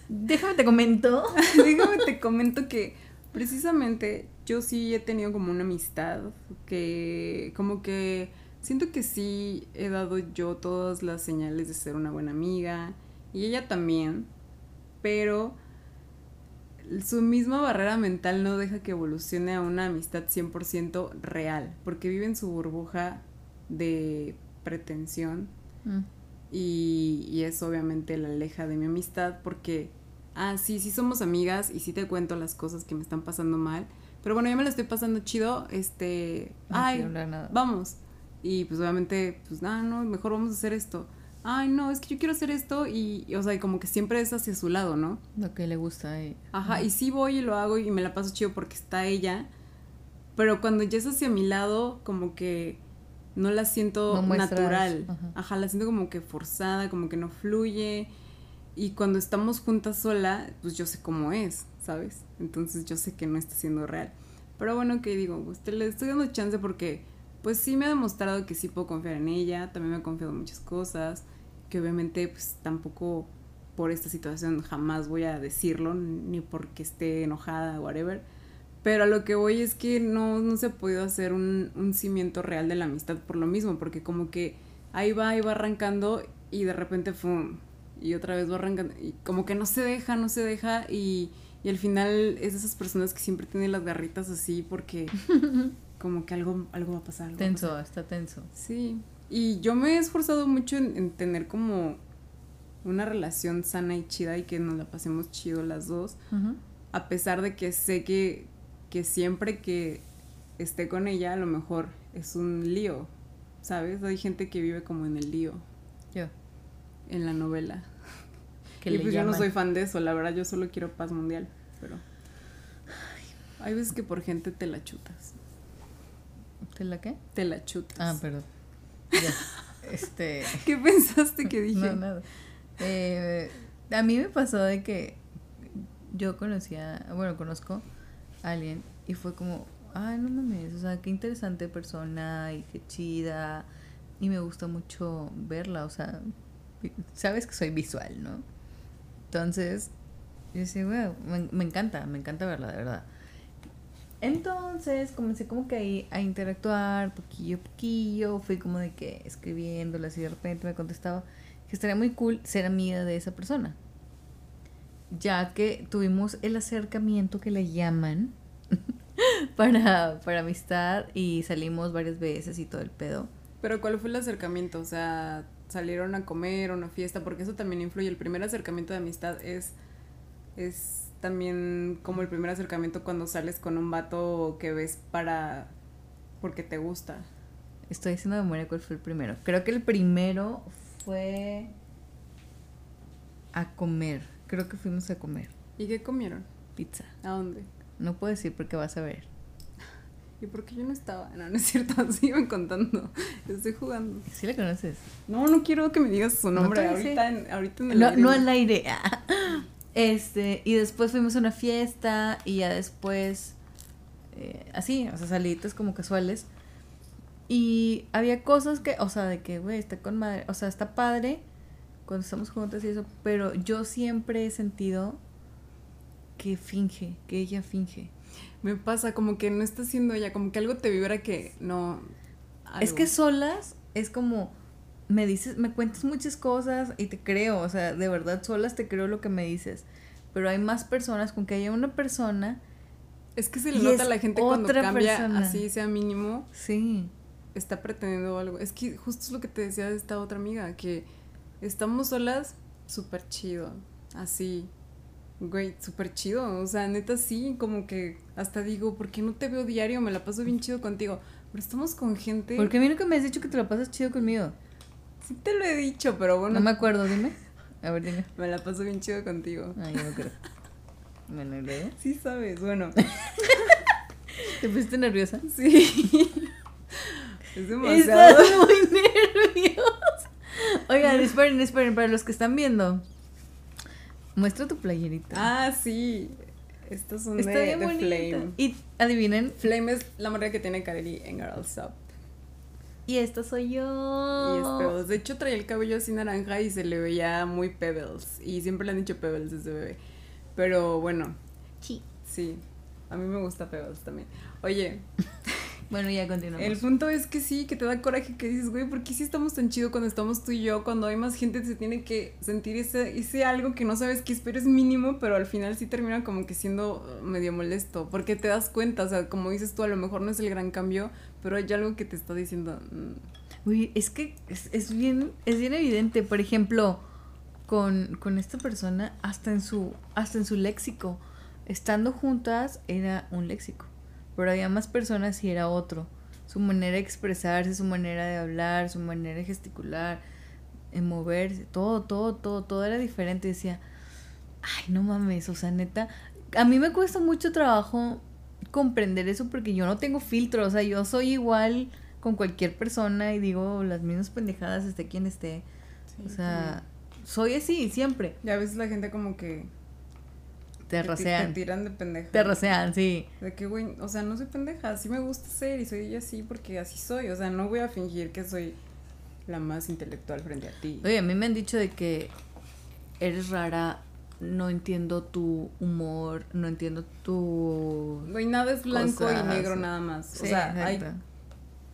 S2: Déjame te comento.
S1: Déjame te comento que precisamente yo sí he tenido como una amistad que como que siento que sí he dado yo todas las señales de ser una buena amiga y ella también, pero su misma barrera mental no deja que evolucione a una amistad 100% real, porque vive en su burbuja de pretensión. Mm. Y, y eso obviamente la aleja de mi amistad porque, ah, sí, sí somos amigas y sí te cuento las cosas que me están pasando mal. Pero bueno, yo me la estoy pasando chido, este, ay, vamos. Y pues obviamente, pues nada, no, mejor vamos a hacer esto. Ay, no, es que yo quiero hacer esto y, o sea, como que siempre es hacia su lado, ¿no?
S2: Lo que le gusta. Y...
S1: Ajá, y sí voy y lo hago y me la paso chido porque está ella. Pero cuando ya es hacia mi lado, como que no la siento natural. Ajá. la siento como que forzada, como que no fluye. Y cuando estamos juntas sola, pues yo sé cómo es, ¿sabes? Entonces yo sé que no está siendo real. Pero bueno, que digo, pues le estoy dando chance porque pues sí me ha demostrado que sí puedo confiar en ella, también me ha confiado en muchas cosas, que obviamente pues tampoco por esta situación jamás voy a decirlo, ni porque esté enojada o whatever pero a lo que voy es que no, no se ha podido hacer un, un cimiento real de la amistad por lo mismo, porque como que ahí va, ahí va arrancando y de repente ¡fum! y otra vez va arrancando y como que no se deja, no se deja y, y al final es de esas personas que siempre tienen las garritas así porque como que algo, algo va a pasar.
S2: tenso, está tenso.
S1: Sí, y yo me he esforzado mucho en, tener como una relación sana y chida y que nos la pasemos chido las dos, a pesar de que sé que que siempre que esté con ella, a lo mejor es un lío, ¿sabes? Hay gente que vive como en el lío.
S2: Yo.
S1: En la novela.
S2: Que
S1: y pues yo no soy fan de eso, la verdad yo solo quiero paz mundial, pero... Hay veces que por gente te la chutas.
S2: ¿Te la qué?
S1: Te la chutas.
S2: Ah, perdón. Ya. este.
S1: ¿Qué pensaste que dije?
S2: No, nada. Eh, a mí me pasó de que yo conocía, bueno, conozco alguien y fue como, ay, no mames, o sea, qué interesante persona y qué chida. Y me gusta mucho verla, o sea, sabes que soy visual, ¿no? Entonces, yo decía, güey, me, encanta, me encanta verla, de verdad. Entonces comencé como que ahí a interactuar poquillo a poquillo, fui como de que escribiéndole así de repente me contestaba que estaría muy cool ser amiga de esa persona. Ya que tuvimos el acercamiento que le llaman para, para amistad y salimos varias veces y todo el pedo.
S1: Pero ¿cuál fue el acercamiento? O sea, salieron a comer a una fiesta, porque eso también influye. El primer acercamiento de amistad es, es también como el primer acercamiento cuando sales con un vato que ves para... porque te gusta.
S2: Estoy haciendo memoria cuál fue el primero. Creo que el primero fue a comer. Creo que fuimos a comer
S1: ¿Y qué comieron?
S2: pizza.
S1: ¿A dónde?
S2: No puedo decir porque vas a ver.
S1: ¿Y por qué yo no estaba? No, no es cierto, sigan contando. Estoy jugando.
S2: ¿Sí la conoces?
S1: No, no quiero que me digas su
S2: No
S1: nombre ahorita, en, ahorita en el
S2: No,
S1: aire,
S2: no al aire. Este, y después fuimos a una fiesta y ya después, eh, así, o sea, salidas como casuales. Y había cosas que, o sea, de que, güey, está con madre, o sea, está padre cuando estamos juntas y eso, pero yo siempre he sentido que finge, que ella finge.
S1: Me pasa como que no está haciendo ella, como que algo te vibra que no...
S2: Es que solas es como me dices, me cuentas muchas cosas y te creo, o sea, de verdad solas te creo lo que me dices. Pero hay más personas con que haya una persona,
S1: Es que se le nota a la gente cuando cambia
S2: persona.
S1: así sea mínimo,
S2: sí.
S1: está pretendiendo algo. Es que justo es lo que te decía de esta otra amiga, que estamos solas, súper chido, así, güey, súper chido. O sea, neta sí, como que hasta digo, ¿por qué no te veo diario? Me la paso bien chido contigo. Pero estamos con gente...
S2: Porque a mí nunca me has dicho que te la pasas chido conmigo.
S1: Sí te lo he dicho, pero bueno,
S2: No me acuerdo, dime. A ver, dime.
S1: me la paso bien chido contigo.
S2: Ay, yo no creo. Bueno, ¿y luego?
S1: Sí sabes, bueno.
S2: ¿Te pusiste nerviosa?
S1: Sí. Es demasiado.
S2: Estás muy nerviosa. Esperen, esperen, para los que están viendo. Muestra tu playerita.
S1: Ah, sí. Estas son
S2: Está
S1: de,
S2: bien
S1: de. Flame.
S2: Y adivinen,
S1: Flame es la marca que tiene Kareli en Girls Up.
S2: y esta soy yo.
S1: Y es Pebbles. De hecho, traía el cabello así naranja y se le veía muy Pebbles. Y siempre le han dicho Pebbles desde bebé. Pero bueno,
S2: Sí.
S1: sí. A mí me gusta Pebbles también. Oye,
S2: Bueno, ya continuamos.
S1: el punto es que sí, que te da coraje que dices, güey, ¿por qué sí estamos tan chido cuando estamos tú y yo? Cuando hay más gente se tiene que sentir ese, ese algo que no sabes qué es, pero es mínimo, pero al final sí termina como que siendo uh, medio molesto. Porque te das cuenta, o sea, como dices tú, a lo mejor no es el gran cambio, pero hay algo que te está diciendo. mm,
S2: Uy, es que es, es bien, es bien evidente. Por ejemplo, con, con esta persona, hasta en su, hasta en su léxico. Estando juntas era un léxico. Pero había más personas y era otro. Su manera de expresarse, su manera de hablar, su manera de gesticular, en moverse, todo, todo, todo, todo era diferente. Decía, ay, no mames, o sea, neta, a mí me cuesta mucho trabajo comprender eso porque yo no tengo filtro, o sea, yo soy igual con cualquier persona y digo las mismas pendejadas esté quien esté.
S1: sí,
S2: O sea, soy así siempre.
S1: Y a veces la gente como que
S2: Te
S1: ti- Te tiran de pendeja.
S2: Te rasean, sí.
S1: De que, güey, o sea, no soy pendeja, así me gusta ser y soy así porque así soy. O sea, no voy a fingir que soy la más intelectual frente a ti.
S2: Oye, a mí me han dicho de que eres rara, no entiendo tu humor, no entiendo tu...
S1: Güey, nada es blanco
S2: Cosas.
S1: y negro nada más.
S2: Sí,
S1: o sea, hay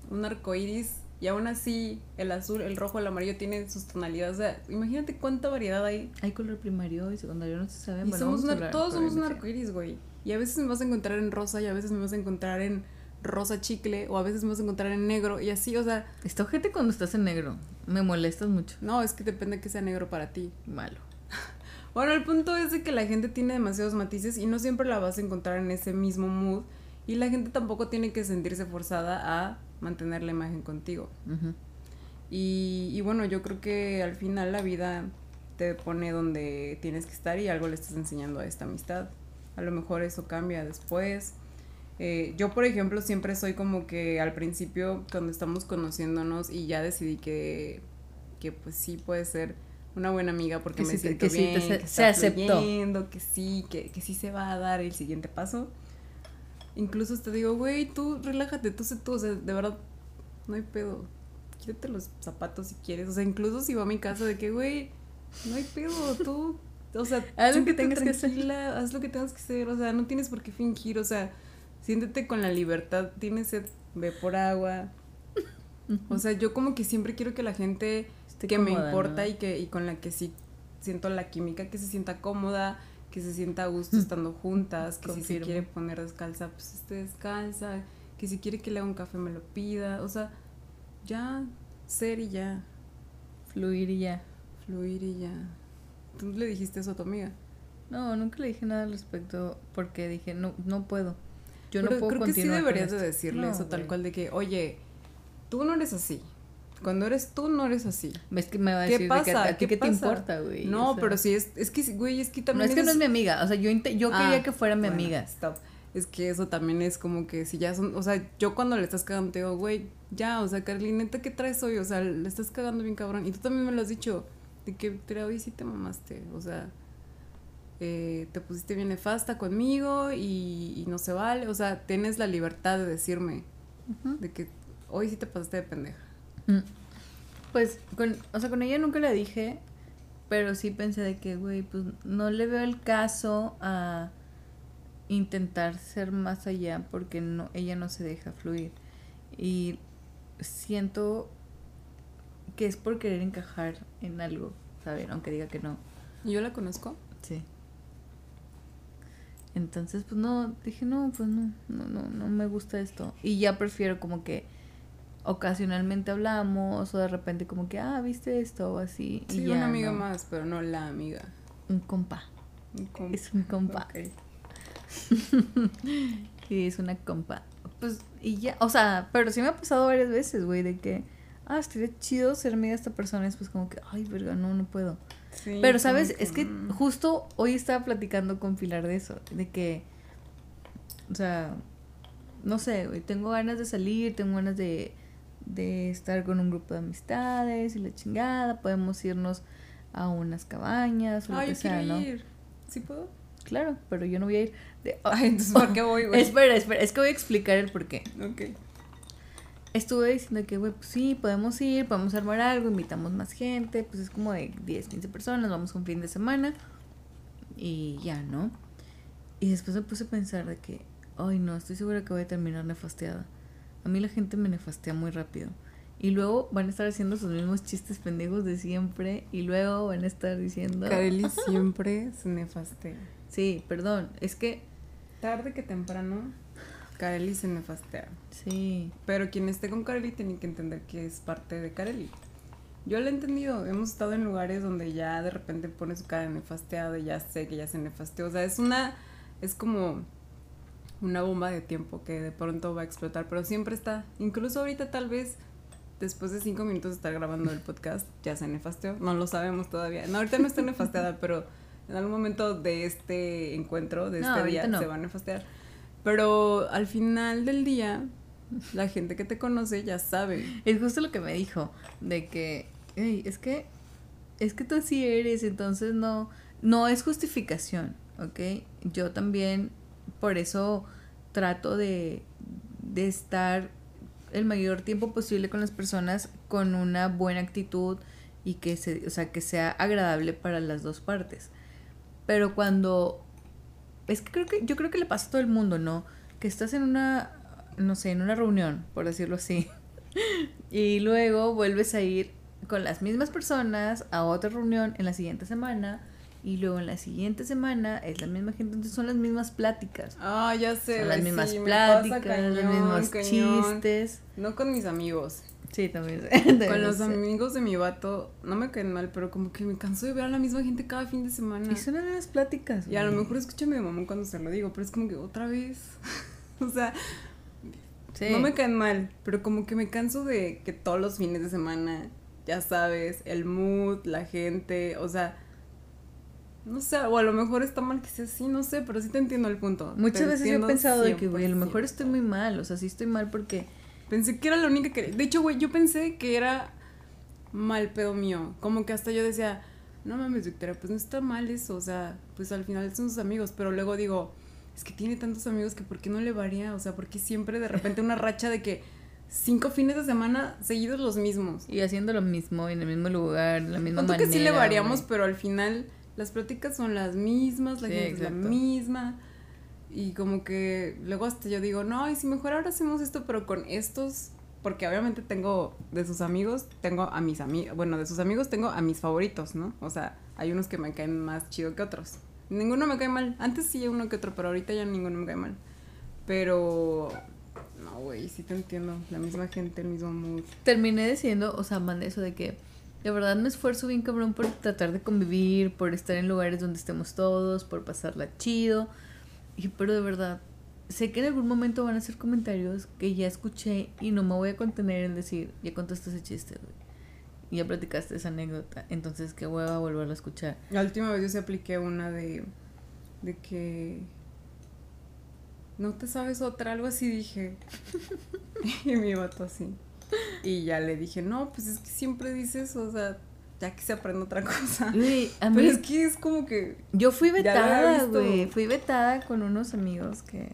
S1: un arco iris y aún así el azul, el rojo, el amarillo tienen sus tonalidades. O sea, imagínate cuánta variedad hay.
S2: Hay color primario y secundario, no se sabe.
S1: Y
S2: Bueno,
S1: somos
S2: vamos a
S1: un ar-
S2: hablar
S1: todos somos un
S2: probablemente.
S1: arco iris, güey. Y a veces me vas a encontrar en rosa y a veces me vas a encontrar en rosa chicle o a veces me vas a encontrar en negro y así, o sea,
S2: Está ojete cuando estás en negro. Me molestas mucho.
S1: no, es que depende que sea negro para ti.
S2: Malo.
S1: Bueno, el punto es de que la gente tiene demasiados matices y no siempre la vas a encontrar en ese mismo mood. Y la gente tampoco tiene que sentirse forzada a mantener la imagen contigo. y, y bueno, yo creo que al final la vida te pone donde tienes que estar y algo le estás enseñando a esta amistad. A lo mejor eso cambia después. Eh, yo, por ejemplo, siempre soy como que al principio, cuando estamos conociéndonos y ya decidí que, que pues sí puede ser una buena amiga porque me siento que bien, se, que se aceptó. que sí, que, que sí se va a dar el siguiente paso. Incluso te digo, güey, tú relájate, tú sé tú, o sea, de verdad, no hay pedo. Quítate los zapatos si quieres. O sea, incluso si va a mi casa de que, güey, no hay pedo, tú. O sea, haz lo que tengas que hacer. Haz lo que tengas que hacer. O sea, no tienes por qué fingir. O sea, siéntete con la libertad. Tienes sed, ve por agua. O sea, yo como que siempre quiero que la gente que me importa y que y con la que sí siento la química, que se sienta cómoda, que se sienta a gusto estando juntas, que si se quiere poner descalza, pues esté descalza, que si quiere que le haga un café me lo pida, o sea, ya ser y ya.
S2: Fluir y ya.
S1: Fluir y ya. ¿Tú le dijiste eso a tu amiga?
S2: No, nunca le dije nada al respecto porque dije, no, no puedo. Yo no puedo
S1: creo que sí deberías de decirle eso tal cual de que, oye, tú no eres así. Cuando eres tú, no eres así.
S2: Es que me va a decir, ¿qué pasa? ¿qué, te importa, güey?
S1: No, pero sí, es, es que, güey, es que también...
S2: No, es que no es mi amiga, o sea, yo, yo quería ah, que fuera mi amiga.
S1: Stop. Es que eso también es como que si ya son, o sea, yo cuando le estás cagando te digo, güey, ya, o sea, Carlineta, ¿qué traes hoy? O sea, le estás cagando bien cabrón. Y tú también me lo has dicho, de que, pero hoy sí te mamaste, o sea, eh, te pusiste bien nefasta conmigo y, no se vale, o sea, tienes la libertad de decirme de que hoy sí te pasaste de pendeja. Mm.
S2: Pues, con, o sea, con ella nunca le dije, pero sí pensé de que, güey, pues no le veo el caso a intentar ser más allá porque no, ella no se deja fluir. Y siento que es por querer encajar en algo, ¿saben? Aunque diga que no.
S1: ¿Yo la conozco?
S2: Sí. Entonces, pues no, dije, no, pues no, no, no, no me gusta esto. Y ya prefiero como que ocasionalmente hablamos o de repente como que, ah, viste esto o así.
S1: Sí, una amiga más, pero no la amiga.
S2: Un compa. Un compa. Es un compa. sí, es una compa. Pues, y ya, o sea, pero sí me ha pasado varias veces, güey, de que, ah, estaría chido ser amiga de esta persona, es pues como que, ay, verga, no, no puedo. pero, ¿sabes? Es que justo hoy estaba platicando con Pilar de eso, de que, o sea, no sé, güey, tengo ganas de salir, tengo ganas de, de estar con un grupo de amistades y la chingada, podemos irnos a unas cabañas o lo que sea, ¿no? Ir.
S1: ¿Sí puedo?
S2: Claro, pero yo no voy a ir.
S1: Ay, entonces, ¿por qué voy, güey?
S2: espera, espera, es que voy a explicar el por qué.
S1: Ok.
S2: Estuve diciendo que, güey, pues sí, podemos ir, podemos armar algo, invitamos más gente, pues es como de 10, 15 personas, vamos un fin de semana y ya, ¿no? Y después me puse a pensar de que, ay, no, estoy segura que voy a terminar nefasteada. A mí la gente me nefastea muy rápido. Y luego van a estar haciendo sus mismos chistes pendejos de siempre. Y luego van a estar diciendo.
S1: Kareli siempre se nefastea.
S2: Sí, perdón. Es que.
S1: Tarde que temprano, Kareli se nefastea.
S2: Sí.
S1: Pero quien esté con Kareli tiene que entender que es parte de Kareli. Yo lo he entendido. Hemos estado en lugares donde ya de repente pone su cara nefasteada y ya sé que ya se nefasteó. O sea, es una. Es como una bomba de tiempo que de pronto va a explotar, pero siempre está. Incluso ahorita tal vez después de cinco minutos de estar grabando el podcast ya se nefasteó. No lo sabemos todavía. No, ahorita no está nefasteada, pero en algún momento de este encuentro, de este día, se va a nefastear. Pero al final del día, la gente que te conoce ya sabe.
S2: Es justo lo que me dijo, de que, hey, es que, es que tú así eres, entonces no, no es justificación, ¿ok? Yo también por eso trato de, de estar el mayor tiempo posible con las personas con una buena actitud y que se, o sea, que sea agradable para las dos partes. Pero cuando es que creo que yo creo que le pasa a todo el mundo, ¿no? Que estás en una no sé, en una reunión, por decirlo así. y luego vuelves a ir con las mismas personas a otra reunión en la siguiente semana y luego en la siguiente semana es la misma gente, entonces son las mismas pláticas.
S1: Ah, ya sé.
S2: Son las mismas pláticas, los mismos chistes.
S1: No con mis amigos.
S2: Sí, también.
S1: con los amigos de mi vato, no me caen mal, pero como que me canso de ver a la misma gente cada fin de semana.
S2: Y son las mismas pláticas.
S1: Y a lo mejor escucha a mi mamá cuando se lo digo, pero es como que otra vez. o sea, no me caen mal, pero como que me canso de que todos los fines de semana, ya sabes, el mood, la gente, o sea, no sé, o a lo mejor está mal que sea así, no sé, pero sí te entiendo el punto.
S2: Muchas veces he pensado de que, güey, a lo mejor estoy muy mal, o sea, sí estoy mal porque...
S1: Pensé que era la única que... De hecho, güey, yo pensé que era mal pedo mío. Como que hasta yo decía, no mames, Victoria, pues no está mal eso, o sea, pues al final son sus amigos, pero luego digo, es que tiene tantos amigos que ¿por qué no le varía? O sea, porque siempre de repente una racha de que cinco fines de semana seguidos los mismos.
S2: Y haciendo lo mismo, en el mismo lugar, la misma manera.
S1: que sí le variamos, pero al final las pláticas son las mismas, la gente es la misma. Y como que luego hasta yo digo, no, y si mejor ahora hacemos esto, pero con estos, porque obviamente tengo de sus amigos, tengo a mis amigos, bueno, de sus amigos tengo a mis favoritos, ¿no? O sea, hay unos que me caen más chido que otros. Ninguno me cae mal. Antes sí uno que otro, pero ahorita ya ninguno me cae mal. Pero no, güey, sí te entiendo. La misma gente, el mismo mood.
S2: Terminé diciendo, o sea, mandé eso de que de verdad me esfuerzo bien cabrón por tratar de convivir, por estar en lugares donde estemos todos, por pasarla chido. Y pero de verdad, sé que en algún momento van a ser comentarios que ya escuché y no me voy a contener en decir, ya contaste ese chiste, güey ya platicaste esa anécdota, entonces qué hueva volverlo a escuchar.
S1: La última vez yo se apliqué una de, de que no te sabes otra, algo así dije. y mi vato así. Y ya le dije, no, pues es que siempre dices, o sea, ya que se aprende otra cosa. Pero es que es como que.
S2: Yo fui vetada, güey. Fui vetada con unos amigos que.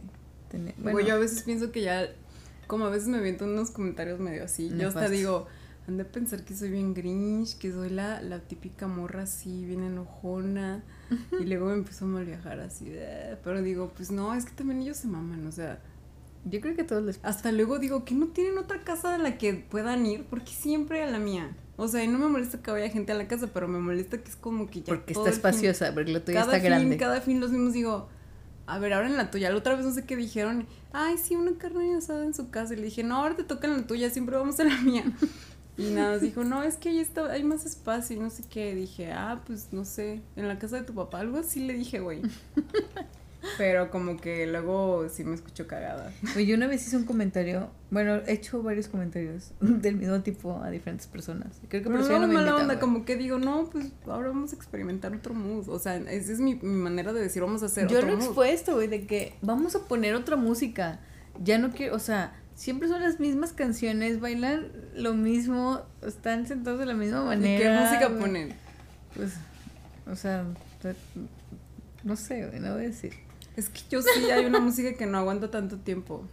S1: Bueno, yo a veces pienso que ya. Como a veces me viento unos comentarios medio así. Yo hasta digo han de pensar que soy bien grinch, que soy la, la típica morra así, bien enojona. y luego me empezó a mal viajar así. De, pero digo, pues no, es que también ellos se maman, o sea.
S2: Yo creo que todos les
S1: Hasta luego digo que no tienen otra casa a la que puedan ir, porque siempre a la mía. O sea, no me molesta que vaya gente a la casa, pero me molesta que es como que ya.
S2: Porque está espaciosa, porque la tuya está grande.
S1: Cada fin los mismos digo, a ver, ahora en la tuya. La otra vez no sé qué dijeron. Ay, sí, una carne asada en su casa. Y le dije, no, ahora te toca en la tuya, siempre vamos a la mía. Y nada, dijo, no, es que ahí está, hay más espacio y no sé qué. Dije, ah, pues no sé, en la casa de tu papá, algo así le dije, güey. Pero como que luego sí me escucho cagada.
S2: Oye, yo una vez hice un comentario, bueno, he hecho varios comentarios del mismo tipo a diferentes personas. Creo que
S1: por eso no, me mala onda, como que digo, no, pues ahora vamos a experimentar otro mood. O sea, esa es mi, mi manera de decir, vamos a hacer
S2: yo otro Yo lo he expuesto, güey, de que vamos a poner otra música. Ya no quiero, o sea, siempre son las mismas canciones, bailan lo mismo, están sentados de la misma manera.
S1: ¿Qué música ponen?
S2: Pues, o sea, no sé, no voy a decir.
S1: Es que yo sí hay una música que no aguanta tanto tiempo.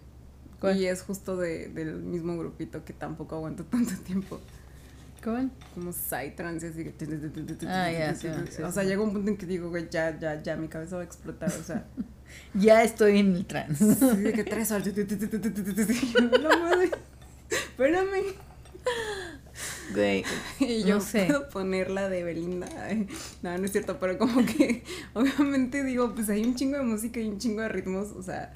S1: Y es justo de, del mismo grupito que tampoco aguanta tanto tiempo.
S2: ¿Cómo?
S1: Como Psytrance, así que...
S2: Ah, ya, sí,
S1: O sea, llega un punto en que digo, güey, ya, ya, ya, mi cabeza va a explotar, o sea...
S2: ya estoy en el trance.
S1: Sí, de que tres horas... Madre... Espérame.
S2: Güey,
S1: y yo no sé. puedo poner la de Belinda. No, no es cierto, pero como que obviamente digo, pues hay un chingo de música y un chingo de ritmos, o sea.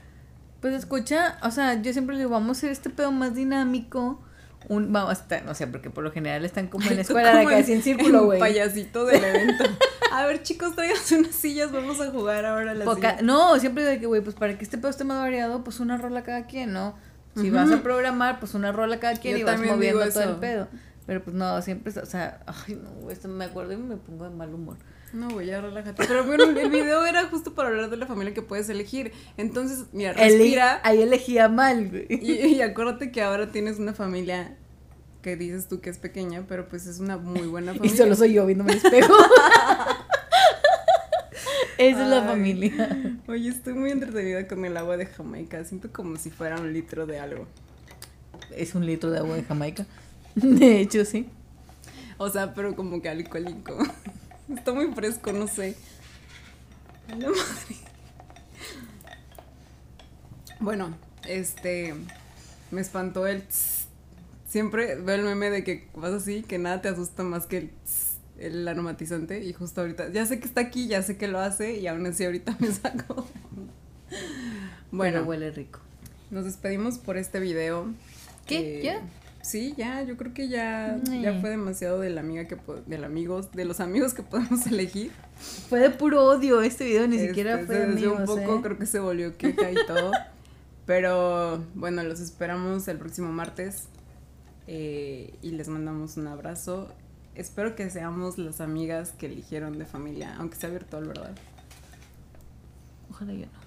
S2: Pues escucha, o sea, yo siempre digo, vamos a hacer este pedo más dinámico un, vamos, estar, no sé, porque por lo general están como en la escuela de casi en círculo, güey.
S1: payasito del evento. A ver, chicos, traigan unas sillas, vamos a jugar ahora la
S2: Poca, No, siempre de que, güey, pues para que este pedo esté más variado, pues una rola cada quien, ¿no? Si vas a programar, pues una rola cada quien y vas moviendo todo el pedo. Pero pues no, siempre, o sea, ay, no, esto me acuerdo y me pongo de mal humor.
S1: No, güey, ya relájate. Pero bueno, el video era justo para hablar de la familia que puedes elegir. Entonces, mira, respira.
S2: ahí elegía mal, güey.
S1: Y, acuérdate que ahora tienes una familia que dices tú que es pequeña, pero pues es una muy buena familia.
S2: y solo soy yo viéndome el espejo. Esa es la familia.
S1: Oye, estoy muy entretenida con el agua de Jamaica. Siento como si fuera un litro de algo.
S2: Es un litro de agua de Jamaica. De hecho, sí.
S1: O sea, pero como que alcohólico. Está muy fresco, no sé. La madre. Bueno, este. Me espantó el. Siempre veo el meme de que vas así, que nada te asusta más que el, el aromatizante. Y justo ahorita. Ya sé que está aquí, ya sé que lo hace. Y aún así ahorita me saco.
S2: Bueno. huele rico.
S1: Nos despedimos por este video.
S2: ¿Qué? ¿Ya?
S1: sí, ya, yo creo que ya, ya fue demasiado de la amiga que de los amigos que podemos elegir.
S2: Fue de puro odio este video, ni
S1: este, siquiera
S2: fue de amigos,
S1: un poco ¿eh? creo que se volvió queja y todo. Pero bueno, los esperamos el próximo martes eh, y les mandamos un abrazo. Espero que seamos las amigas que eligieron de familia, aunque sea virtual, ¿verdad?
S2: Ojalá yo no.